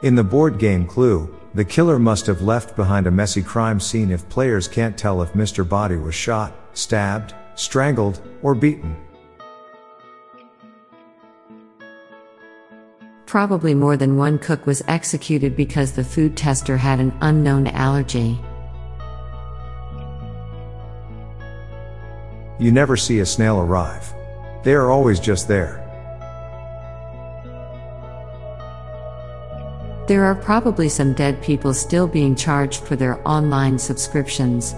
In the board game Clue, the killer must have left behind a messy crime scene if players can't tell if Mr. Body was shot, stabbed, strangled, or beaten. Probably more than one cook was executed because the food tester had an unknown allergy. You never see a snail arrive. They are always just there. There are probably some dead people still being charged for their online subscriptions.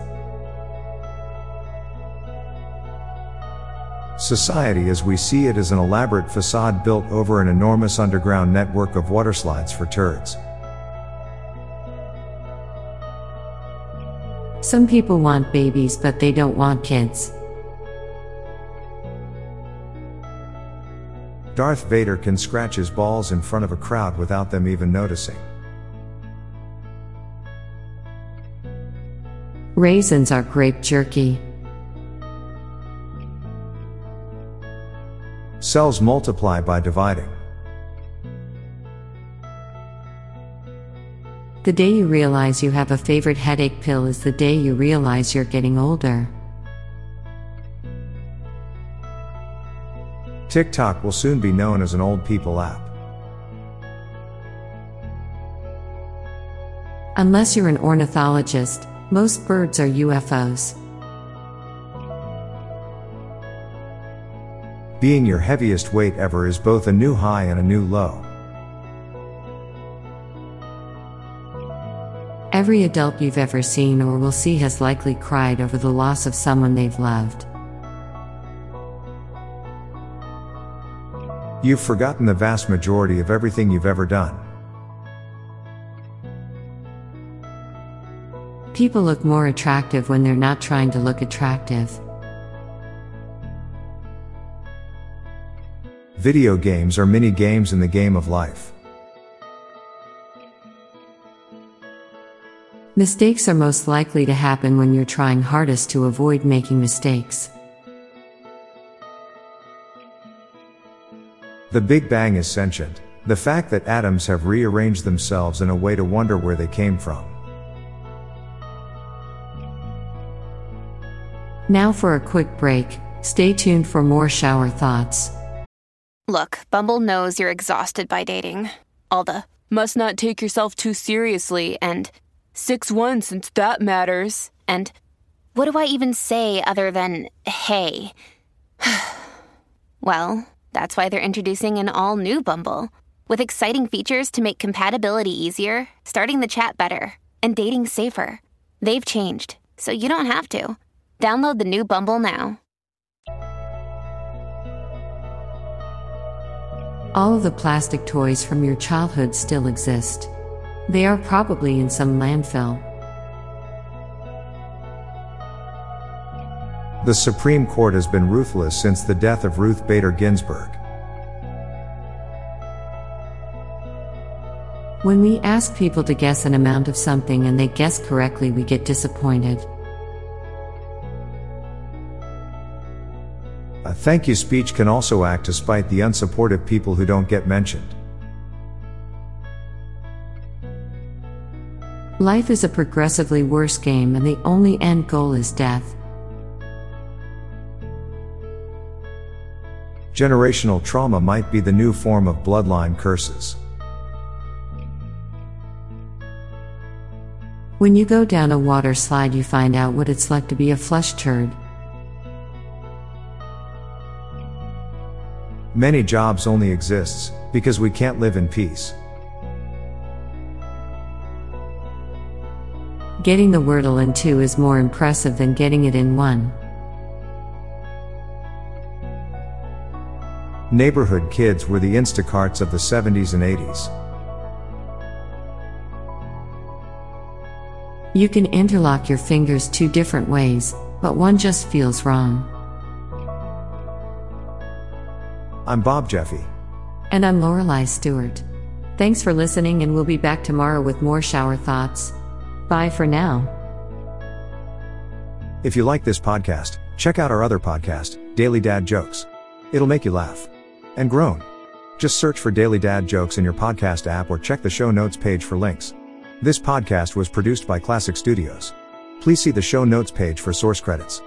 Society as we see it is an elaborate facade built over an enormous underground network of waterslides for turds. Some people want babies, but they don't want kids. Darth Vader can scratch his balls in front of a crowd without them even noticing. Raisins are grape jerky. Cells multiply by dividing. The day you realize you have a favorite headache pill is the day you realize you're getting older. TikTok will soon be known as an old people app. Unless you're an ornithologist, most birds are UFOs. Being your heaviest weight ever is both a new high and a new low. Every adult you've ever seen or will see has likely cried over the loss of someone they've loved. You've forgotten the vast majority of everything you've ever done. People look more attractive when they're not trying to look attractive. Video games are mini games in the game of life. Mistakes are most likely to happen when you're trying hardest to avoid making mistakes. The Big Bang is sentient, the fact that atoms have rearranged themselves in a way to wonder where they came from. Now for a quick break, stay tuned for more shower thoughts. Look, Bumble knows you're exhausted by dating. All the must not take yourself too seriously and 6 1 since that matters. And what do I even say other than hey? well, that's why they're introducing an all new Bumble with exciting features to make compatibility easier, starting the chat better, and dating safer. They've changed, so you don't have to. Download the new Bumble now. All of the plastic toys from your childhood still exist. They are probably in some landfill. The Supreme Court has been ruthless since the death of Ruth Bader Ginsburg. When we ask people to guess an amount of something and they guess correctly, we get disappointed. A thank you speech can also act to spite the unsupportive people who don't get mentioned. Life is a progressively worse game, and the only end goal is death. Generational trauma might be the new form of bloodline curses. When you go down a water slide, you find out what it's like to be a flush turd. Many jobs only exists because we can't live in peace. Getting the Wordle in two is more impressive than getting it in one. Neighborhood kids were the Instacarts of the 70s and 80s. You can interlock your fingers two different ways, but one just feels wrong. I'm Bob Jeffy. And I'm Lorelei Stewart. Thanks for listening, and we'll be back tomorrow with more shower thoughts. Bye for now. If you like this podcast, check out our other podcast, Daily Dad Jokes. It'll make you laugh and groan. Just search for Daily Dad Jokes in your podcast app or check the show notes page for links. This podcast was produced by Klassic Studios. Please see the show notes page for source credits.